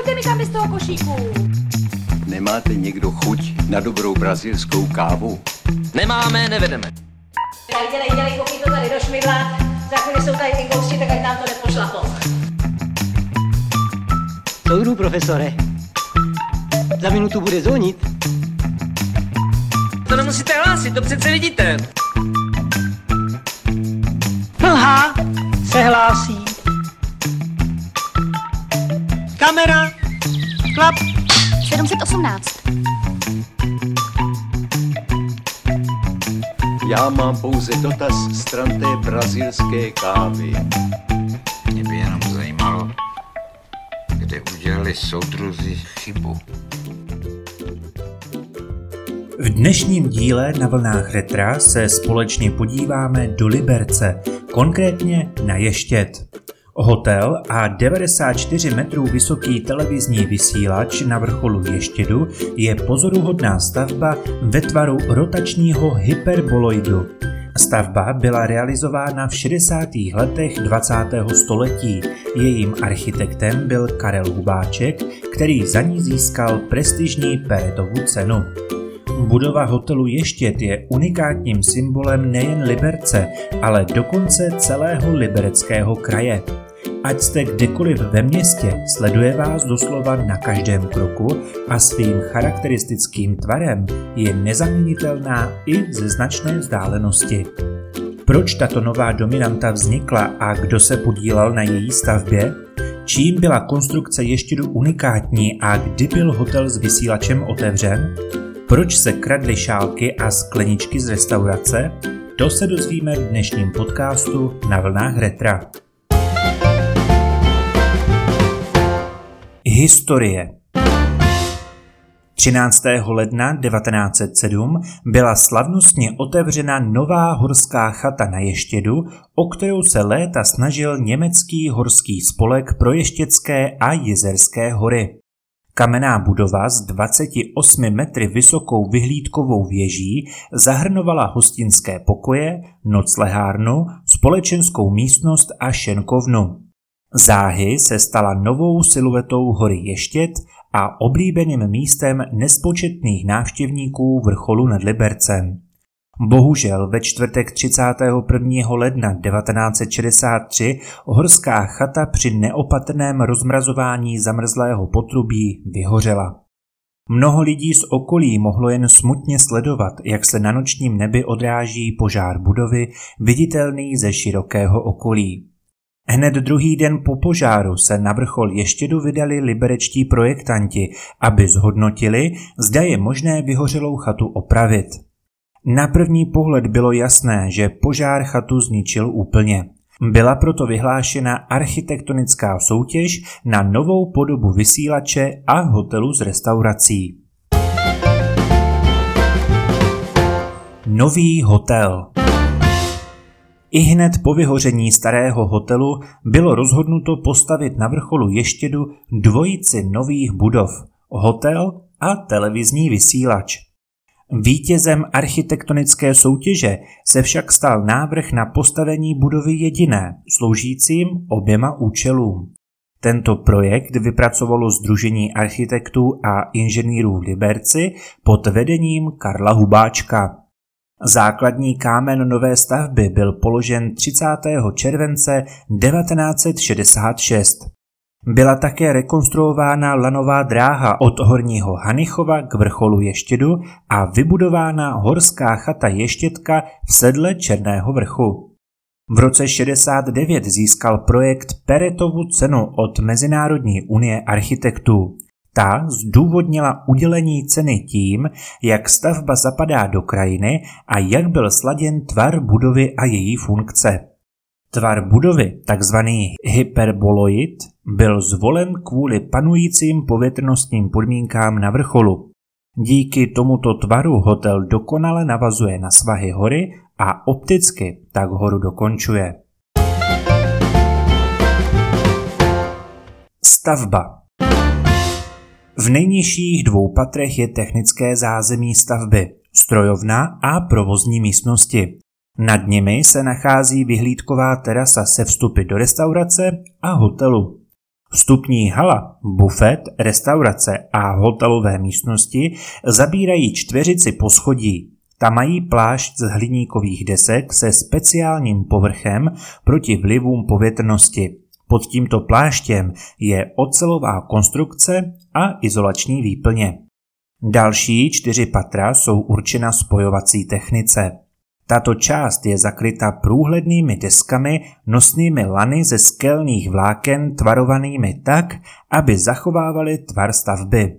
Nechoďte mi tam bez toho košíku. Nemáte někdo chuť na dobrou brazilskou kávu? Nemáme, nevedeme. Dělej, dělej, dělej, koukni to tady do šmidla. Za chvíli jsou tady ty gosti, tak ať nám to nepošlapou. Soudru, profesore. Za minutu bude zvonit. To nemusíte hlásit, to přece vidíte. Mlha se hlásí. Kamera. Klap. 718. Já mám pouze dotaz stran té brazilské kávy. Mě by jenom zajímalo, kde udělali soudruzi chybu. V dnešním díle na vlnách retra se společně podíváme do Liberce, konkrétně na Ještěd. Hotel a 94 metrů vysoký televizní vysílač na vrcholu Ještědu je pozoruhodná stavba ve tvaru rotačního hyperboloidu. Stavba byla realizována v 60. letech 20. století. Jejím architektem byl Karel Hubáček, který za ní získal prestižní Peretovu cenu. Budova hotelu Ještět je unikátním symbolem nejen Liberce, ale dokonce celého libereckého kraje. Ať jste kdekoliv ve městě, sleduje vás doslova na každém kroku a svým charakteristickým tvarem je nezaměnitelná i ze značné vzdálenosti. Proč tato nová dominanta vznikla a kdo se podílel na její stavbě? Čím byla konstrukce Ještědu unikátní a kdy byl hotel s vysílačem otevřen? Proč se kradly šálky a skleničky z restaurace? To se dozvíme v dnešním podcastu na vlnách retra. Historie 13. ledna 1907 byla slavnostně otevřena nová horská chata na Ještědu, o kterou se léta snažil německý horský spolek pro Ještěcké a Jezerské hory. Kamenná budova s 28 metry vysokou vyhlídkovou věží zahrnovala hostinské pokoje, noclehárnu, společenskou místnost a šenkovnu. Záhy se stala novou siluetou hory Ještět a oblíbeným místem nespočetných návštěvníků vrcholu nad Libercem. Bohužel ve čtvrtek 31. ledna 1963 horská chata při neopatrném rozmrazování zamrzlého potrubí vyhořela. Mnoho lidí z okolí mohlo jen smutně sledovat, jak se na nočním nebi odráží požár budovy, viditelný ze širokého okolí. Hned druhý den po požáru se na vrchol Ještědu vydali liberečtí projektanti, aby zhodnotili, zda je možné vyhořelou chatu opravit. Na první pohled bylo jasné, že požár chatu zničil úplně. Byla proto vyhlášena architektonická soutěž na novou podobu vysílače a hotelu s restaurací. Nový hotel i hned po vyhoření starého hotelu bylo rozhodnuto postavit na vrcholu Ještědu dvojici nových budov – hotel a televizní vysílač. Vítězem architektonické soutěže se však stal návrh na postavení budovy jediné, sloužícím oběma účelům. Tento projekt vypracovalo Združení architektů a inženýrů v Liberci pod vedením Karla Hubáčka. Základní kámen nové stavby byl položen 30. července 1966. Byla také rekonstruována lanová dráha od Horního Hanichova k vrcholu Ještědu a vybudována horská chata Ještětka v sedle Černého vrchu. V roce 69 získal projekt Peretovu cenu od Mezinárodní unie architektů. Ta zdůvodnila udělení ceny tím, jak stavba zapadá do krajiny a jak byl sladěn tvar budovy a její funkce. Tvar budovy, takzvaný hyperboloid, byl zvolen kvůli panujícím povětrnostním podmínkám na vrcholu. Díky tomuto tvaru hotel dokonale navazuje na svahy hory a opticky tak horu dokončuje. Stavba v nejnižších dvou patrech je technické zázemí stavby, strojovna a provozní místnosti. Nad nimi se nachází vyhlídková terasa se vstupy do restaurace a hotelu. Vstupní hala, bufet, restaurace a hotelové místnosti zabírají čtveřici poschodí. Ta mají plášť z hliníkových desek se speciálním povrchem proti vlivům povětrnosti. Pod tímto pláštěm je ocelová konstrukce a izolační výplně. Další čtyři patra jsou určena spojovací technice. Tato část je zakryta průhlednými deskami nosnými lany ze skelných vláken tvarovanými tak, aby zachovávaly tvar stavby.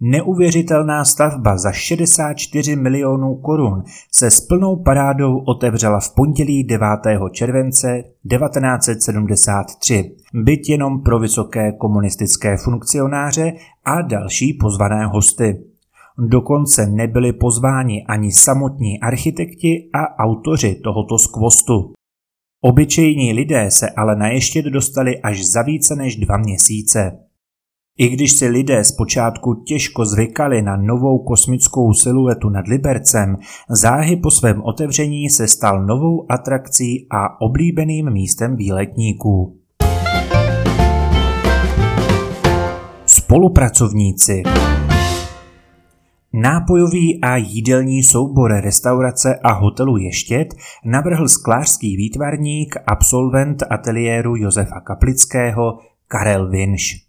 Neuvěřitelná stavba za 64 milionů korun se s plnou parádou otevřela v pondělí 9. července 1973, byt jenom pro vysoké komunistické funkcionáře a další pozvané hosty. Dokonce nebyli pozváni ani samotní architekti a autoři tohoto skvostu. Obyčejní lidé se ale na ještě dostali až za více než dva měsíce. I když si lidé zpočátku těžko zvykali na novou kosmickou siluetu nad Libercem, záhy po svém otevření se stal novou atrakcí a oblíbeným místem výletníků. Spolupracovníci Nápojový a jídelní soubor restaurace a hotelu Ještět navrhl sklářský výtvarník, absolvent ateliéru Josefa Kaplického Karel Vinš.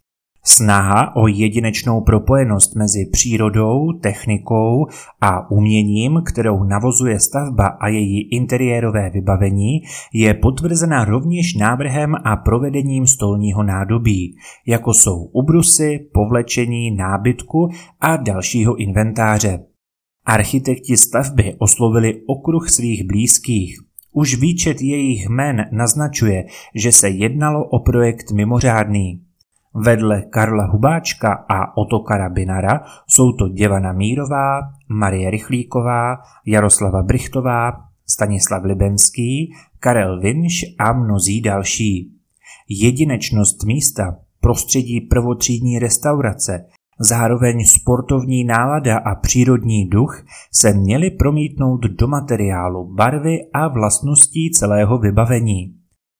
Snaha o jedinečnou propojenost mezi přírodou, technikou a uměním, kterou navozuje stavba a její interiérové vybavení, je potvrzena rovněž návrhem a provedením stolního nádobí, jako jsou ubrusy, povlečení, nábytku a dalšího inventáře. Architekti stavby oslovili okruh svých blízkých. Už výčet jejich jmen naznačuje, že se jednalo o projekt mimořádný. Vedle Karla Hubáčka a Otokara Binara jsou to Děvana Mírová, Marie Rychlíková, Jaroslava Brichtová, Stanislav Libenský, Karel Vinš a mnozí další. Jedinečnost místa, prostředí prvotřídní restaurace, zároveň sportovní nálada a přírodní duch se měly promítnout do materiálu, barvy a vlastností celého vybavení.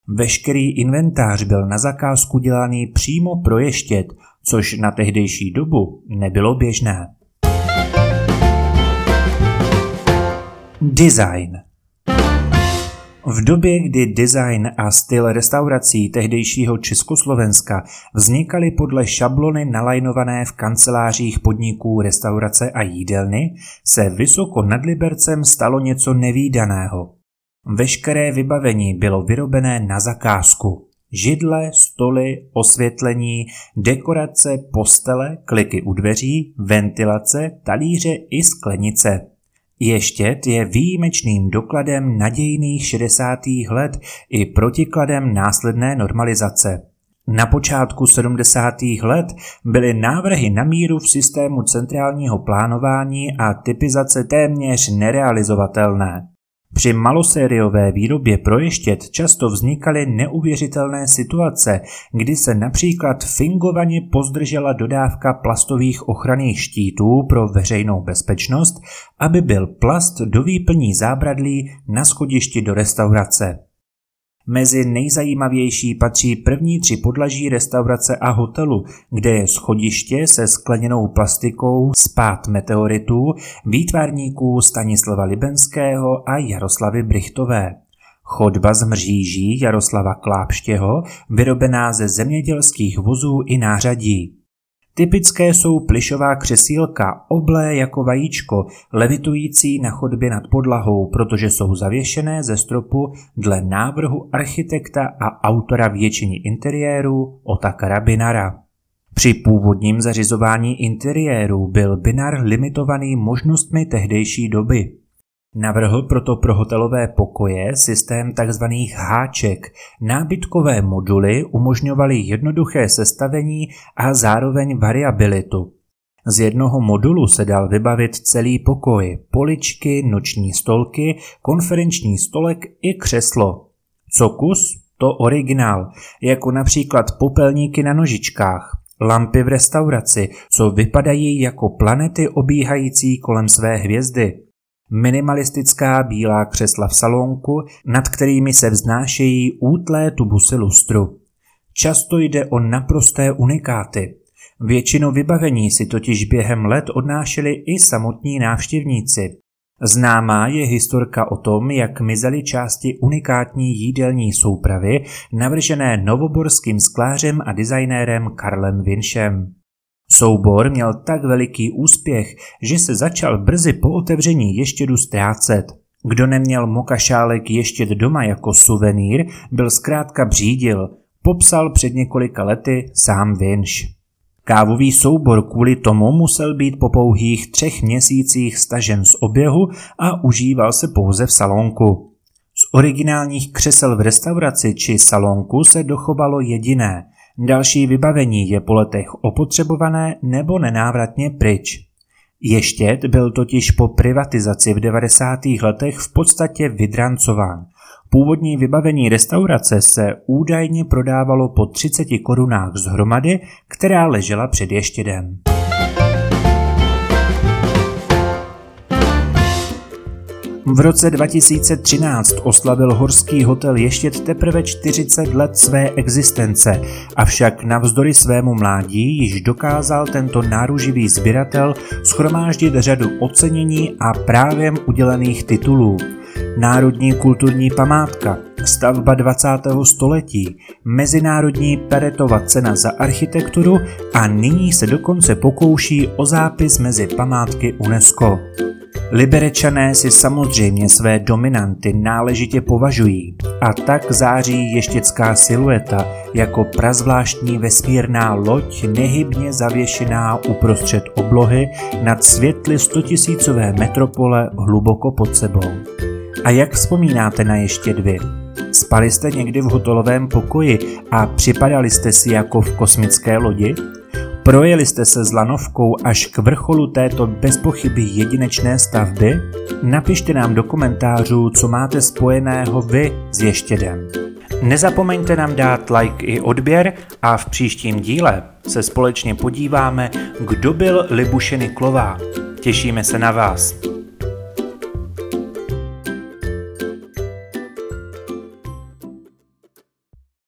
Veškerý inventář byl na zakázku dělaný přímo pro ještět, což na tehdejší dobu nebylo běžné. Design v době, kdy design a styl restaurací tehdejšího Československa vznikaly podle šablony nalajnované v kancelářích podniků restaurace a jídelny, se vysoko nad Libercem stalo něco nevýdaného. Veškeré vybavení bylo vyrobené na zakázku. Židle, stoly, osvětlení, dekorace, postele, kliky u dveří, ventilace, talíře i sklenice. Ještět je výjimečným dokladem nadějných 60. let i protikladem následné normalizace. Na počátku 70. let byly návrhy na míru v systému centrálního plánování a typizace téměř nerealizovatelné. Při malosériové výrobě pro ještět často vznikaly neuvěřitelné situace, kdy se například fingovaně pozdržela dodávka plastových ochranných štítů pro veřejnou bezpečnost, aby byl plast do výplní zábradlí na schodišti do restaurace. Mezi nejzajímavější patří první tři podlaží restaurace a hotelu, kde je schodiště se skleněnou plastikou spát meteoritů výtvarníků Stanislava Libenského a Jaroslavy Brichtové. Chodba z mříží Jaroslava Klápštěho, vyrobená ze zemědělských vozů i nářadí. Typické jsou plišová křesílka, oblé jako vajíčko, levitující na chodbě nad podlahou, protože jsou zavěšené ze stropu dle návrhu architekta a autora většiny interiérů Otakara Binara. Při původním zařizování interiéru byl Binar limitovaný možnostmi tehdejší doby. Navrhl proto pro hotelové pokoje systém tzv. háček. Nábytkové moduly umožňovaly jednoduché sestavení a zároveň variabilitu. Z jednoho modulu se dal vybavit celý pokoj, poličky, noční stolky, konferenční stolek i křeslo. Co kus? To originál, jako například popelníky na nožičkách, lampy v restauraci, co vypadají jako planety obíhající kolem své hvězdy, Minimalistická bílá křesla v salonku, nad kterými se vznášejí útlé tubusy lustru. Často jde o naprosté unikáty. Většinu vybavení si totiž během let odnášeli i samotní návštěvníci. Známá je historka o tom, jak mizely části unikátní jídelní soupravy navržené novoborským sklářem a designérem Karlem Vinšem. Soubor měl tak veliký úspěch, že se začal brzy po otevření ještědu ztrácet. Kdo neměl mokašálek ještěd doma jako suvenýr, byl zkrátka břídil, popsal před několika lety sám Vinš. Kávový soubor kvůli tomu musel být po pouhých třech měsících stažen z oběhu a užíval se pouze v salonku. Z originálních křesel v restauraci či salonku se dochovalo jediné. Další vybavení je po letech opotřebované nebo nenávratně pryč. Ještět byl totiž po privatizaci v 90. letech v podstatě vydrancován. Původní vybavení restaurace se údajně prodávalo po 30 korunách zhromady, která ležela před ještědem. V roce 2013 oslavil horský hotel Ještěd teprve 40 let své existence, avšak navzdory svému mládí již dokázal tento náruživý sběratel schromáždit řadu ocenění a právem udělených titulů. Národní kulturní památka, stavba 20. století, Mezinárodní Peretova cena za architekturu a nyní se dokonce pokouší o zápis mezi památky UNESCO. Liberečané si samozřejmě své dominanty náležitě považují a tak září ještěcká silueta jako prazvláštní vesmírná loď nehybně zavěšená uprostřed oblohy nad světly stotisícové metropole hluboko pod sebou. A jak vzpomínáte na ještě dvě? Spali jste někdy v hotelovém pokoji a připadali jste si jako v kosmické lodi? Projeli jste se s lanovkou až k vrcholu této bezpochyby jedinečné stavby? Napište nám do komentářů, co máte spojeného vy s ještědem. Nezapomeňte nám dát like i odběr a v příštím díle se společně podíváme, kdo byl Libuše Niklová. Těšíme se na vás.